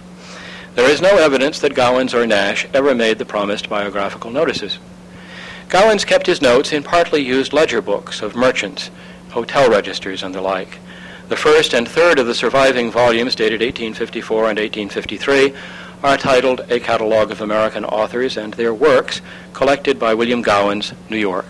There is no evidence that Gowans or Nash ever made the promised biographical notices. Gowans kept his notes in partly used ledger books of merchants, hotel registers, and the like. The first and third of the surviving volumes, dated 1854 and 1853, are titled A Catalogue of American Authors and Their Works, collected by William Gowans, New York.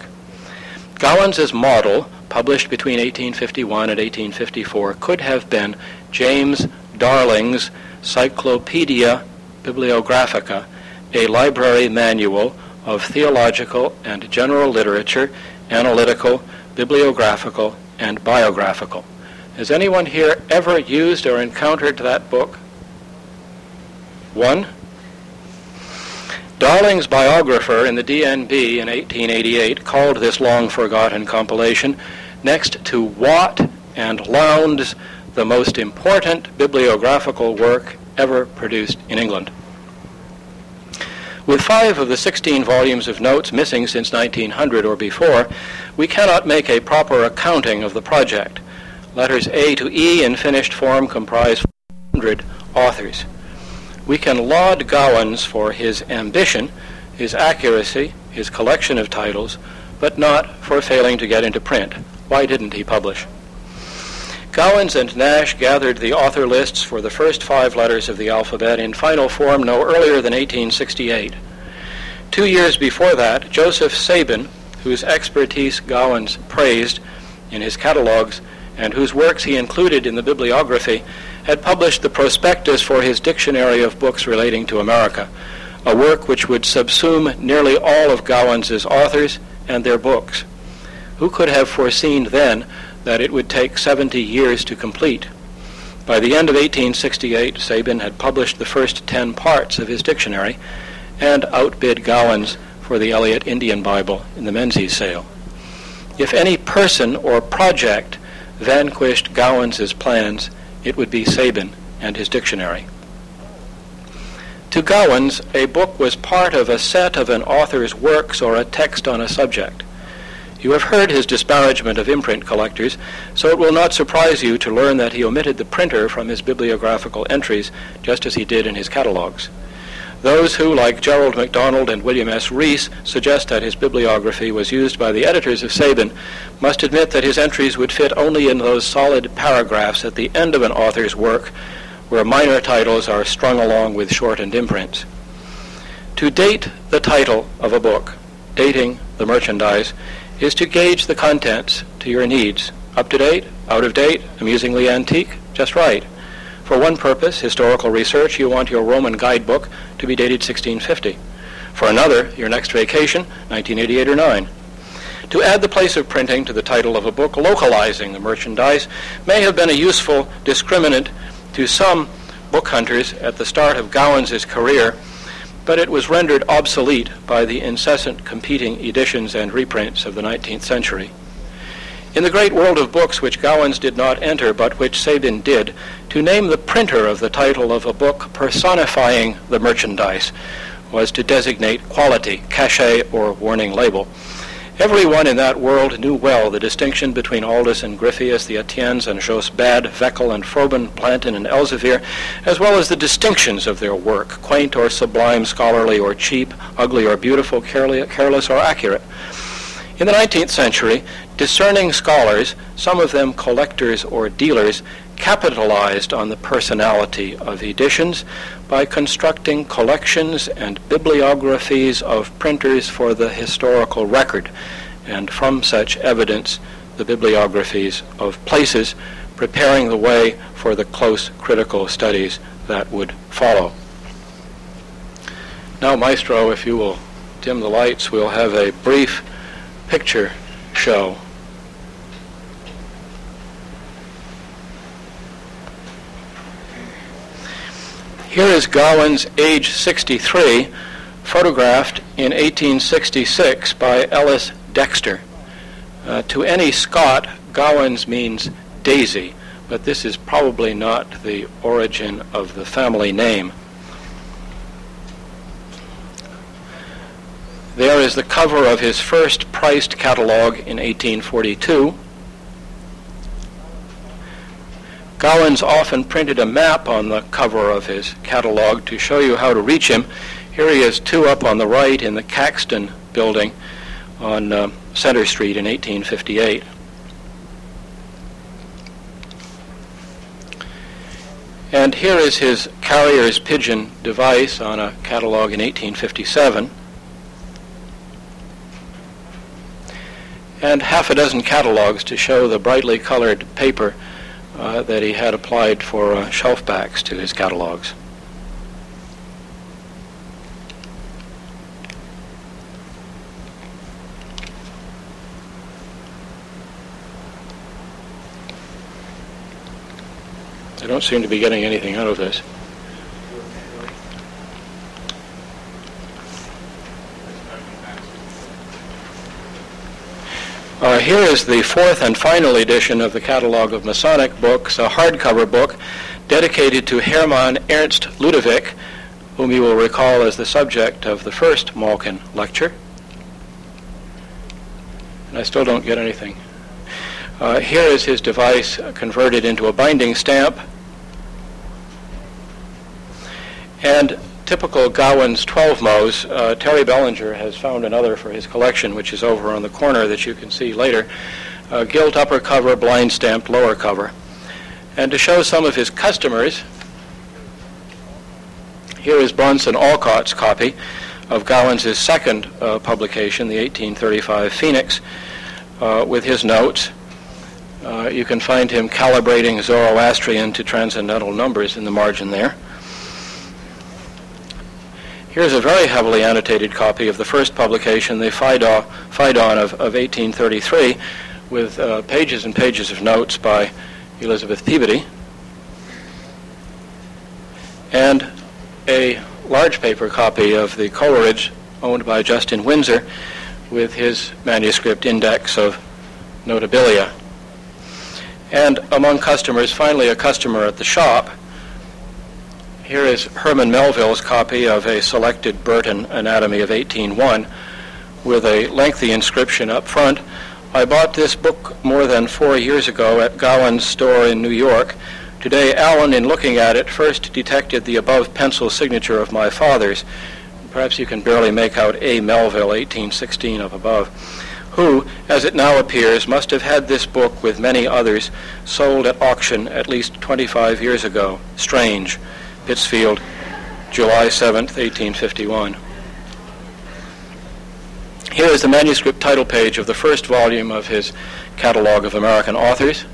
Gowans' model, published between 1851 and 1854, could have been James Darling's Cyclopedia Bibliographica, a library manual of theological and general literature, analytical, bibliographical, and biographical. Has anyone here ever used or encountered that book? One. Darling's biographer in the DNB in 1888 called this long forgotten compilation, next to Watt and Lowndes, the most important bibliographical work ever produced in England. With five of the 16 volumes of notes missing since 1900 or before, we cannot make a proper accounting of the project. Letters A to E in finished form comprise 400 authors we can laud Gowans for his ambition, his accuracy, his collection of titles, but not for failing to get into print. Why didn't he publish? Gowans and Nash gathered the author lists for the first five letters of the alphabet in final form no earlier than 1868. Two years before that, Joseph Sabin, whose expertise Gowans praised in his catalogues and whose works he included in the bibliography, had published the prospectus for his Dictionary of Books Relating to America, a work which would subsume nearly all of Gowans's authors and their books. Who could have foreseen then that it would take 70 years to complete? By the end of 1868, Sabin had published the first 10 parts of his dictionary and outbid Gowans for the Eliot Indian Bible in the Menzies sale. If any person or project vanquished Gowans's plans, it would be Sabin and his dictionary. To Gowans, a book was part of a set of an author's works or a text on a subject. You have heard his disparagement of imprint collectors, so it will not surprise you to learn that he omitted the printer from his bibliographical entries, just as he did in his catalogues. Those who, like Gerald MacDonald and William S. Rees, suggest that his bibliography was used by the editors of Sabin must admit that his entries would fit only in those solid paragraphs at the end of an author's work where minor titles are strung along with shortened imprints. To date the title of a book, dating the merchandise, is to gauge the contents to your needs. Up to date, out of date, amusingly antique, just right. For one purpose, historical research, you want your Roman guidebook to be dated 1650. For another, your next vacation, 1988 or 9. To add the place of printing to the title of a book localizing the merchandise may have been a useful discriminant to some book hunters at the start of Gowans' career, but it was rendered obsolete by the incessant competing editions and reprints of the 19th century. In the great world of books which Gowans did not enter, but which Sabin did, to name the printer of the title of a book personifying the merchandise was to designate quality, cachet, or warning label. Everyone in that world knew well the distinction between Aldus and Gryphius, the Etiennes and Josbad, Wechel and Froben, Plantin and Elzevir, as well as the distinctions of their work, quaint or sublime, scholarly or cheap, ugly or beautiful, careless or accurate. In the 19th century, discerning scholars, some of them collectors or dealers, capitalized on the personality of editions by constructing collections and bibliographies of printers for the historical record, and from such evidence, the bibliographies of places, preparing the way for the close critical studies that would follow. Now, Maestro, if you will dim the lights, we'll have a brief picture show. Here is Gowans, age 63, photographed in 1866 by Ellis Dexter. Uh, to any Scot, Gowans means daisy, but this is probably not the origin of the family name. There is the cover of his first priced catalog in 1842. Gowans often printed a map on the cover of his catalog to show you how to reach him. Here he is, two up on the right in the Caxton building on uh, Center Street in 1858. And here is his carrier's pigeon device on a catalog in 1857. And half a dozen catalogs to show the brightly colored paper uh, that he had applied for uh, shelf backs to his catalogs. I don't seem to be getting anything out of this. Uh, here is the fourth and final edition of the Catalog of Masonic Books, a hardcover book dedicated to Hermann Ernst Ludewig, whom you will recall as the subject of the first Malkin lecture. And I still don't get anything. Uh, here is his device converted into a binding stamp. And typical Gowans 12 Mo's, uh, Terry Belanger has found another for his collection, which is over on the corner that you can see later. Uh, gilt upper cover, blind stamped lower cover. And to show some of his customers, here is Bronson Alcott's copy of Gowans' second uh, publication, the 1835 Phoenix, uh, with his notes. Uh, you can find him calibrating Zoroastrian to transcendental numbers in the margin there. Here's a very heavily annotated copy of the first publication, the Phaidon, of, of 1833, with uh, pages and pages of notes by Elizabeth Peabody, and a large paper copy of the Coleridge owned by Justin Winsor, with his manuscript index of notabilia. And among customers, finally a customer at the shop here is Herman Melville's copy of a selected Burton Anatomy of 1801 with a lengthy inscription up front. I bought this book more than four years ago at Gowan's store in New York. Today, Allen, in looking at it, first detected the above pencil signature of my father's. Perhaps you can barely make out A. Melville, 1816 of above, who, as it now appears, must have had this book with many others sold at auction at least 25 years ago. Strange. Pittsfield, July 7, 1851. Here is the manuscript title page of the first volume of his Catalog of American Authors.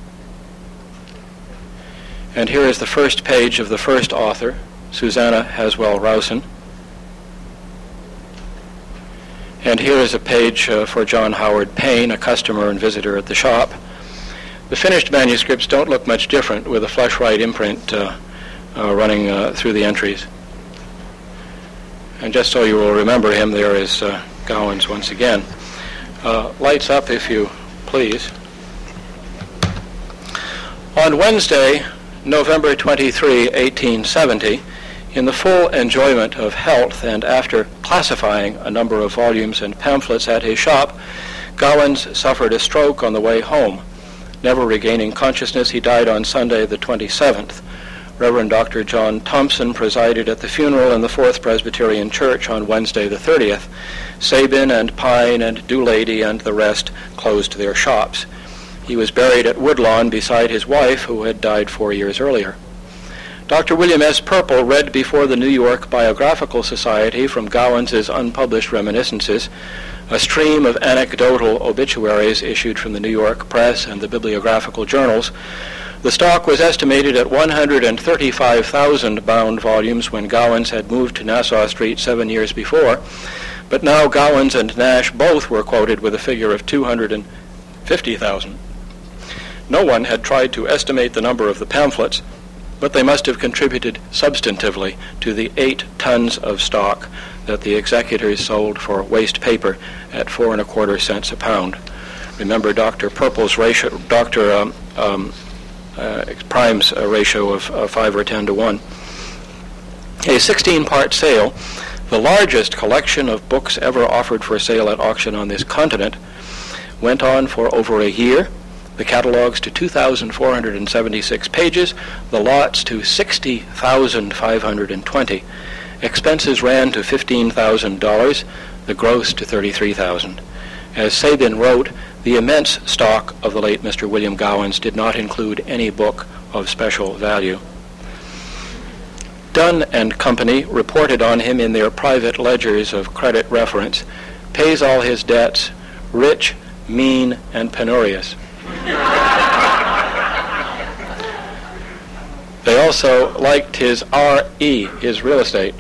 And here is the first page of the first author, Susanna Haswell Rowson. And here is a page uh, for John Howard Payne, a customer and visitor at the shop. The finished manuscripts don't look much different with a flush-right imprint uh, running uh, through the entries. And just so you will remember him, there is uh, Gowans once again. Uh, lights up, if you please. On Wednesday, November 23, 1870, in the full enjoyment of health and after classifying a number of volumes and pamphlets at his shop, Gowans suffered a stroke on the way home. Never regaining consciousness, he died on Sunday, the 27th. Reverend Dr. John Thompson presided at the funeral in the Fourth Presbyterian Church on Wednesday the 30th. Sabin and Pine and Doolady and the rest closed their shops. He was buried at Woodlawn beside his wife, who had died four years earlier. Dr. William S. Purple read before the New York Biographical Society from Gowans' unpublished reminiscences a stream of anecdotal obituaries issued from the New York Press and the bibliographical journals the stock was estimated at 135,000 bound volumes when Gowans had moved to Nassau Street seven years before, but now Gowans and Nash both were quoted with a figure of 250,000. No one had tried to estimate the number of the pamphlets, but they must have contributed substantively to the eight tons of stock that the executors sold for waste paper at four and a quarter cents a pound. Remember Dr. Purple's ratio, Dr. Um, um, Uh, primes a ratio of uh, 5 or 10 to 1. A 16-part sale the largest collection of books ever offered for sale at auction on this continent, went on for over a year. The catalogs to 2,476 pages, the lots to 60,520. Expenses ran to $15,000, the gross to 33,000. As Sabin wrote, the immense stock of the late Mr. William Gowans did not include any book of special value. Dun and Company reported on him in their private ledgers of credit reference, pays all his debts, rich, mean, and penurious. they also liked his R.E., his real estate.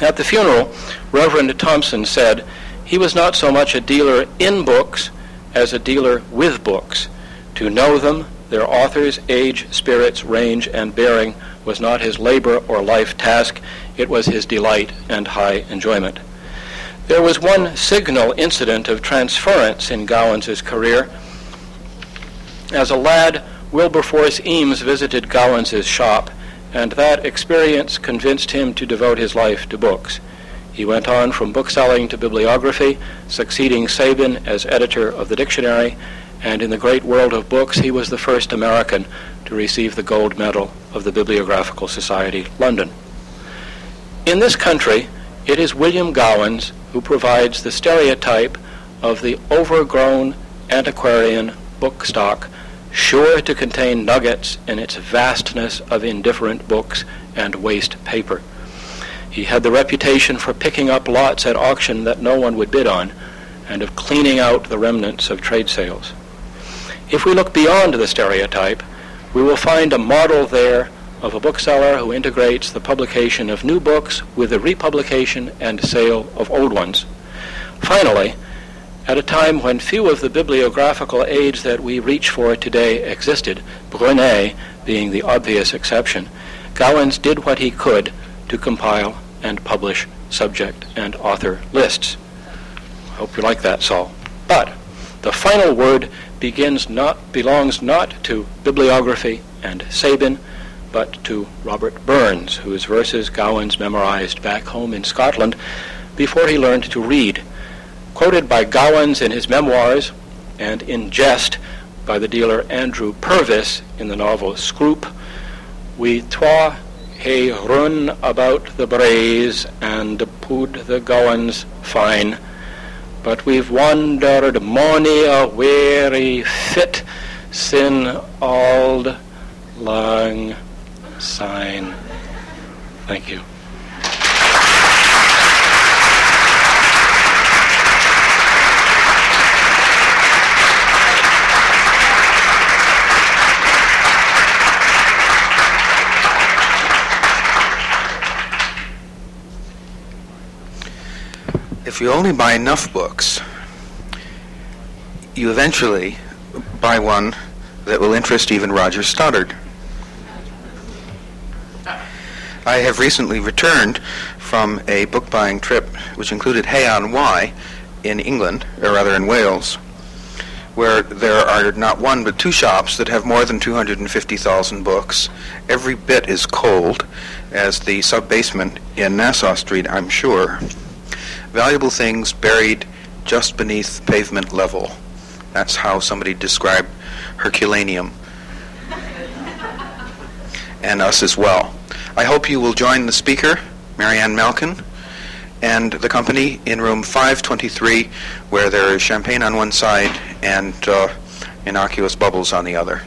At the funeral, Reverend Thompson said he was not so much a dealer in books as a dealer with books. To know them, their authors, age, spirits, range, and bearing was not his labor or life task, it was his delight and high enjoyment. There was one signal incident of transference in Gowans's career. As a lad, Wilberforce Eames visited Gowans's shop, and that experience convinced him to devote his life to books. He went on from bookselling to bibliography, succeeding Sabin as editor of the dictionary, and in the great world of books, he was the first American to receive the gold medal of the Bibliographical Society, London. In this country, it is William Gowans who provides the stereotype of the overgrown antiquarian book stock, sure to contain nuggets in its vastness of indifferent books and waste paper. He had the reputation for picking up lots at auction that no one would bid on, and of cleaning out the remnants of trade sales. If we look beyond the stereotype, we will find a model there of a bookseller who integrates the publication of new books with the republication and sale of old ones. Finally, at a time when few of the bibliographical aids that we reach for today existed, Brunet being the obvious exception, Gowans did what he could to compile and publish subject and author lists. I hope you like that, Sol. But the final word begins not, belongs not to bibliography and Sabin, but to Robert Burns, whose verses Gowans memorized back home in Scotland before he learned to read. Quoted by Gowans in his memoirs and in jest by the dealer Andrew Purvis in the novel Scrope, we twa hae run about the braes and pu'd the gowans fine, but we've wandered mony a weary fit sin auld lang syne. Thank you. If you only buy enough books, you eventually buy one that will interest even Roger Stoddard. I have recently returned from a book buying trip which included Hay-on-Wye in England, or rather in Wales, where there are not one but two shops that have more than 250,000 books. Every bit is cold, as the sub-basement in Nassau Street, I'm sure. Valuable things buried just beneath pavement level. That's how somebody described Herculaneum. and us as well. I hope you will join the speaker, Mary Ann Malkin, and the company in room 523, where there is champagne on one side and uh, innocuous bubbles on the other.